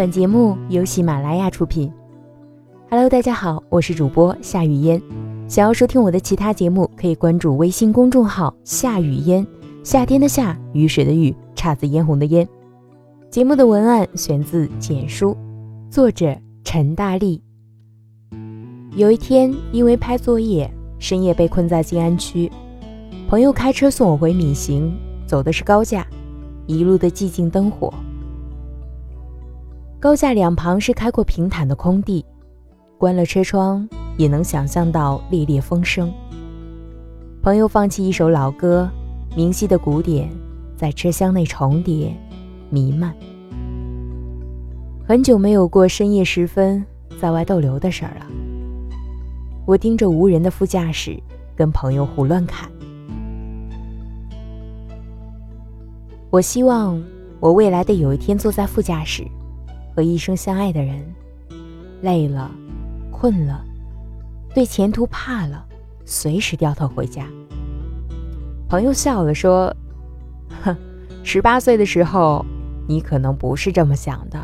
本节目由喜马拉雅出品。Hello，大家好，我是主播夏雨嫣。想要收听我的其他节目，可以关注微信公众号“夏雨嫣”，夏天的夏，雨水的雨，姹紫嫣红的嫣。节目的文案选自简书，作者陈大力。有一天，因为拍作业，深夜被困在静安区，朋友开车送我回闵行，走的是高架，一路的寂静灯火。高架两旁是开阔平坦的空地，关了车窗也能想象到烈烈风声。朋友放弃一首老歌，明晰的鼓点在车厢内重叠弥漫。很久没有过深夜时分在外逗留的事儿了。我盯着无人的副驾驶，跟朋友胡乱侃。我希望我未来的有一天坐在副驾驶。和一生相爱的人，累了，困了，对前途怕了，随时掉头回家。朋友笑了说：“哼，十八岁的时候，你可能不是这么想的。”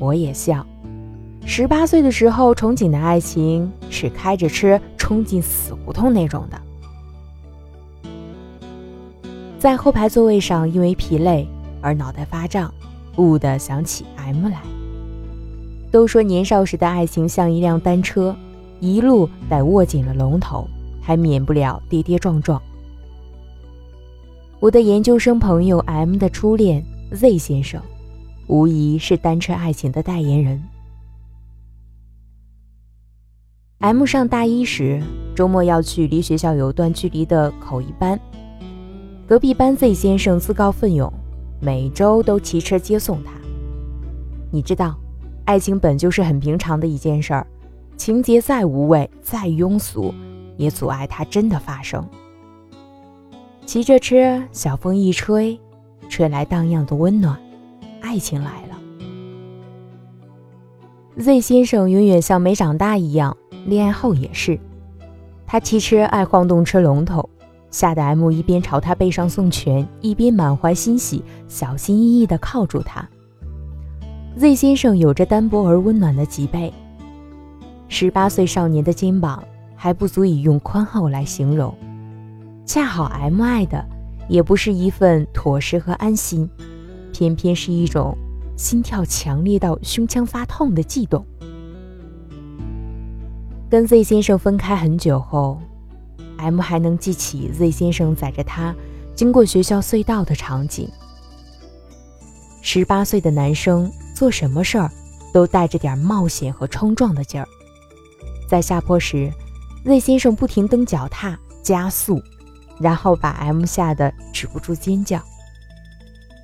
我也笑。十八岁的时候，憧憬的爱情是开着车冲进死胡同那种的。在后排座位上，因为疲累而脑袋发胀。兀的想起 M 来。都说年少时的爱情像一辆单车，一路得握紧了龙头，还免不了跌跌撞撞。我的研究生朋友 M 的初恋 Z 先生，无疑是单车爱情的代言人。M 上大一时，周末要去离学校有段距离的口译班，隔壁班 Z 先生自告奋勇。每周都骑车接送他。你知道，爱情本就是很平常的一件事儿，情节再无味、再庸俗，也阻碍它真的发生。骑着车，小风一吹，吹来荡漾的温暖，爱情来了。Z 先生永远像没长大一样，恋爱后也是，他骑车爱晃动车龙头。吓得 M 一边朝他背上送拳，一边满怀欣喜，小心翼翼地靠住他。Z 先生有着单薄而温暖的脊背，十八岁少年的肩膀还不足以用宽厚来形容。恰好 M 爱的也不是一份妥实和安心，偏偏是一种心跳强烈到胸腔发痛的悸动。跟 Z 先生分开很久后。M 还能记起 Z 先生载着他经过学校隧道的场景。十八岁的男生做什么事儿都带着点冒险和冲撞的劲儿。在下坡时，Z 先生不停蹬脚踏加速，然后把 M 吓得止不住尖叫。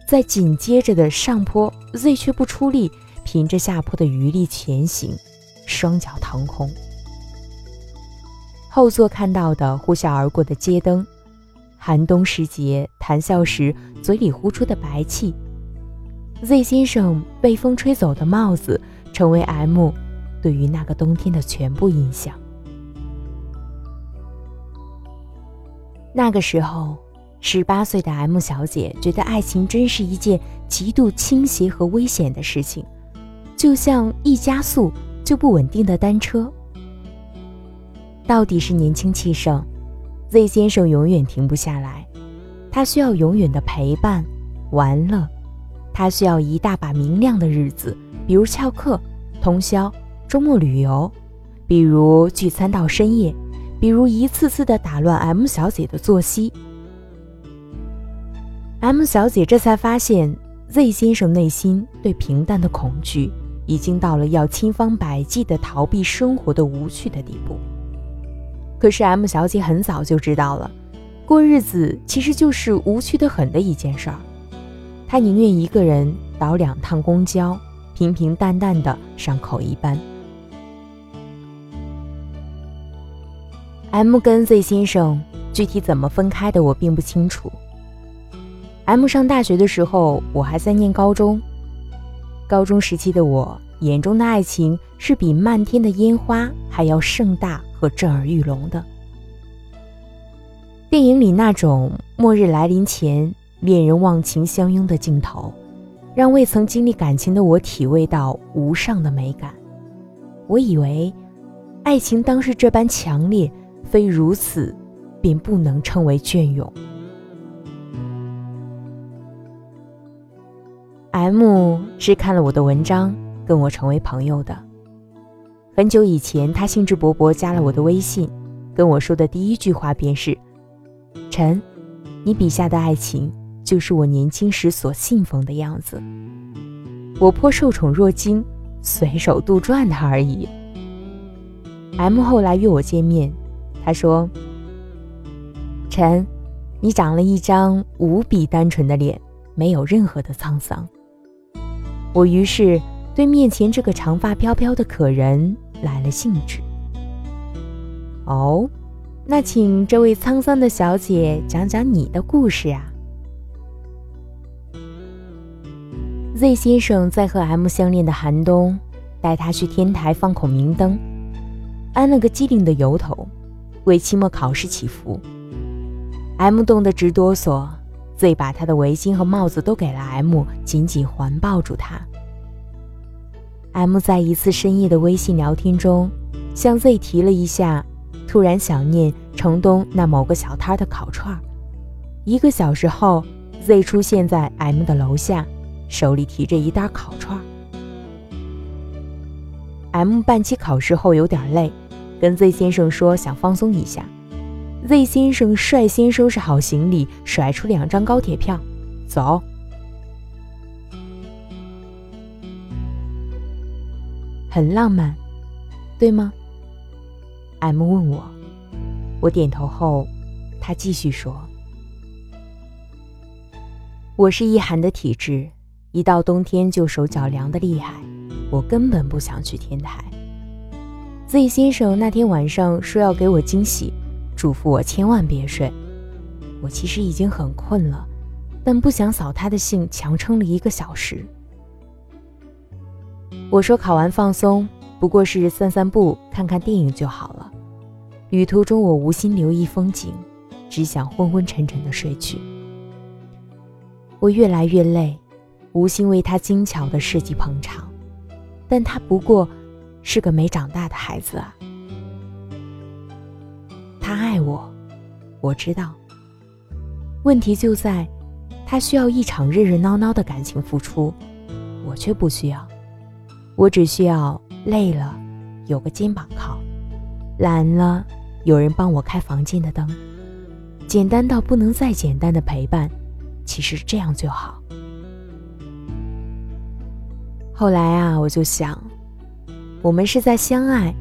在紧接着的上坡，Z 却不出力，凭着下坡的余力前行，双脚腾空。后座看到的呼啸而过的街灯，寒冬时节谈笑时嘴里呼出的白气，Z 先生被风吹走的帽子，成为 M 对于那个冬天的全部印象。那个时候，十八岁的 M 小姐觉得爱情真是一件极度倾斜和危险的事情，就像一加速就不稳定的单车。到底是年轻气盛，Z 先生永远停不下来。他需要永远的陪伴、玩乐，他需要一大把明亮的日子，比如翘课、通宵、周末旅游，比如聚餐到深夜，比如一次次的打乱 M 小姐的作息。M 小姐这才发现，Z 先生内心对平淡的恐惧，已经到了要千方百计的逃避生活的无趣的地步。可是 M 小姐很早就知道了，过日子其实就是无趣的很的一件事儿。她宁愿一个人倒两趟公交，平平淡淡的上口一班。M 跟 Z 先生具体怎么分开的，我并不清楚。M 上大学的时候，我还在念高中。高中时期的我眼中的爱情，是比漫天的烟花还要盛大。和震耳欲聋的电影里那种末日来临前恋人忘情相拥的镜头，让未曾经历感情的我体味到无上的美感。我以为，爱情当是这般强烈，非如此，便不能称为隽永。M 是看了我的文章，跟我成为朋友的。很久以前，他兴致勃勃加了我的微信，跟我说的第一句话便是：“陈，你笔下的爱情。”就是我年轻时所信奉的样子。我颇受宠若惊，随手杜撰他而已。M 后来约我见面，他说：“陈，你长了一张无比单纯的脸，没有任何的沧桑。”我于是对面前这个长发飘飘的可人来了兴致。哦，那请这位沧桑的小姐讲讲你的故事啊。Z 先生在和 M 相恋的寒冬，带他去天台放孔明灯，安了个机灵的由头，为期末考试祈福。M 冻得直哆嗦，Z 把他的围巾和帽子都给了 M，紧紧环抱住他。M 在一次深夜的微信聊天中，向 Z 提了一下，突然想念城东那某个小摊的烤串。一个小时后，Z 出现在 M 的楼下。手里提着一袋烤串。M 办期考试后有点累，跟 Z 先生说想放松一下。Z 先生率先收拾好行李，甩出两张高铁票，走。很浪漫，对吗？M 问我，我点头后，他继续说：“我是易寒的体质。”一到冬天就手脚凉的厉害，我根本不想去天台。Z 先生那天晚上说要给我惊喜，嘱咐我千万别睡。我其实已经很困了，但不想扫他的兴，强撑了一个小时。我说考完放松，不过是散散步、看看电影就好了。旅途中我无心留意风景，只想昏昏沉沉的睡去。我越来越累。无心为他精巧的事迹捧场，但他不过是个没长大的孩子啊。他爱我，我知道。问题就在，他需要一场热热闹闹的感情付出，我却不需要。我只需要累了有个肩膀靠，懒了有人帮我开房间的灯，简单到不能再简单的陪伴，其实这样就好。后来啊，我就想，我们是在相爱，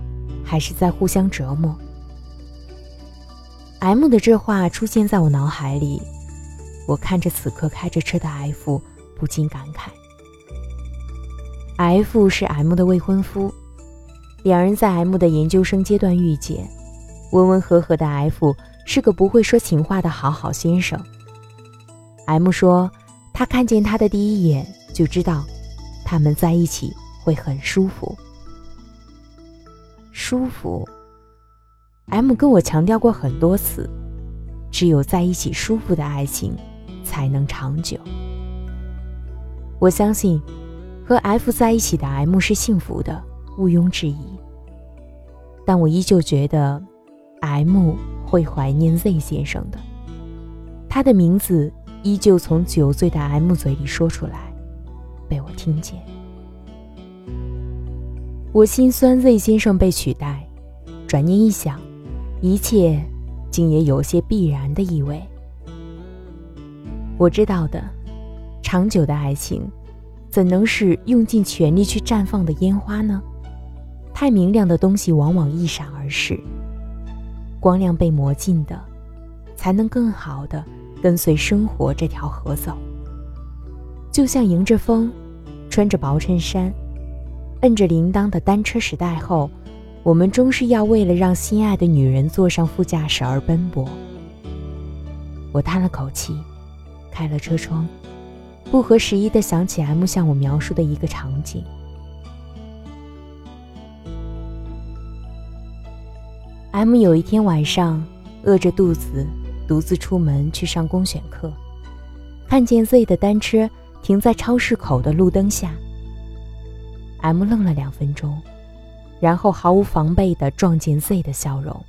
还是在互相折磨？M 的这话出现在我脑海里，我看着此刻开着车的 F，不禁感慨。F 是 M 的未婚夫，两人在 M 的研究生阶段遇见，温温和和的 F 是个不会说情话的好好先生。M 说，他看见他的第一眼就知道。他们在一起会很舒服，舒服。M 跟我强调过很多次，只有在一起舒服的爱情才能长久。我相信，和 F 在一起的 M 是幸福的，毋庸置疑。但我依旧觉得，M 会怀念 Z 先生的。他的名字依旧从九岁的 M 嘴里说出来。被我听见，我心酸。Z 先生被取代，转念一想，一切竟也有些必然的意味。我知道的，长久的爱情，怎能是用尽全力去绽放的烟花呢？太明亮的东西往往一闪而逝，光亮被磨尽的，才能更好的跟随生活这条河走。就像迎着风，穿着薄衬衫，摁着铃铛的单车时代后，我们终是要为了让心爱的女人坐上副驾驶而奔波。我叹了口气，开了车窗，不合时宜的想起 m 向我描述的一个场景。M 有一天晚上饿着肚子独自出门去上公选课看见 z 的单车停在超市口的路灯下 m 愣了两分钟然后毫无防备的撞见 z 的笑容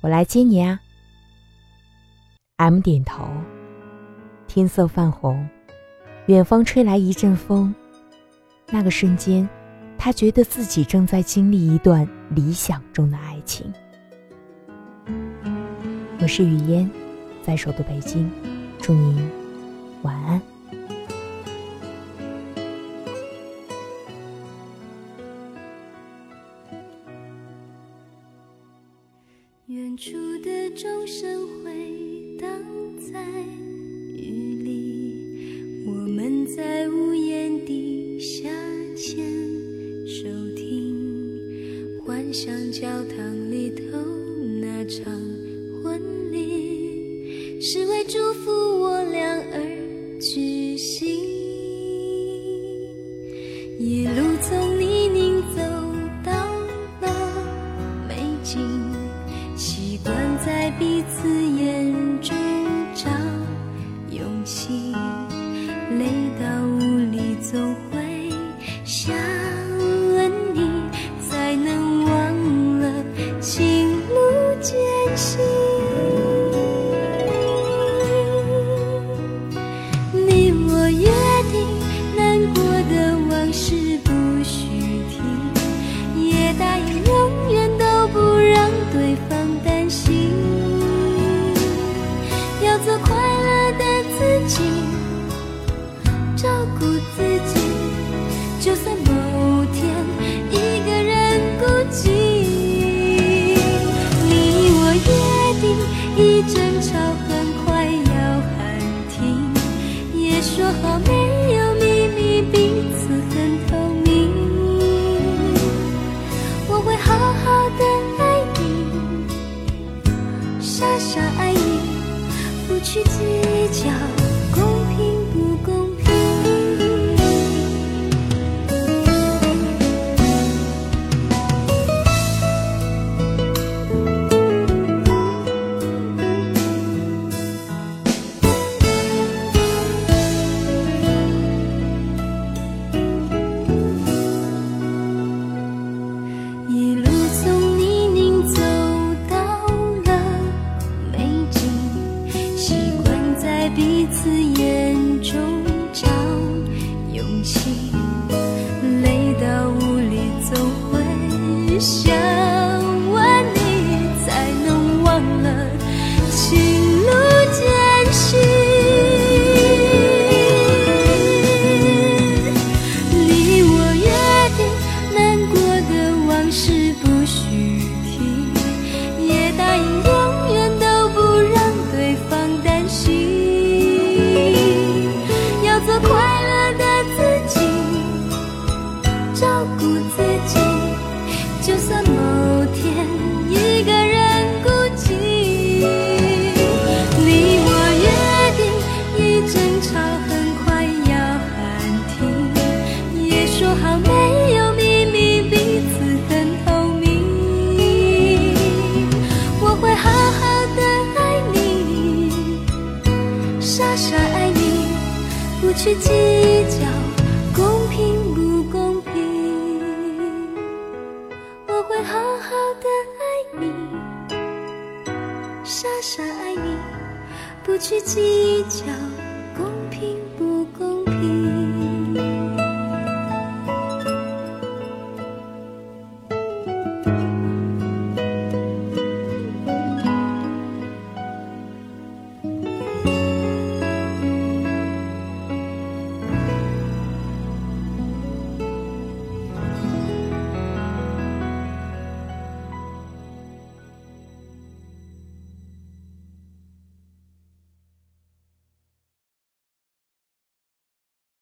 我来接你啊。M 点头。天色泛红远方吹来一阵风。那个瞬间他觉得自己正在经历一段理想中的爱情。我是雨嫣在首都北京祝您晚安。像教堂里头那场婚礼是为祝福一角自。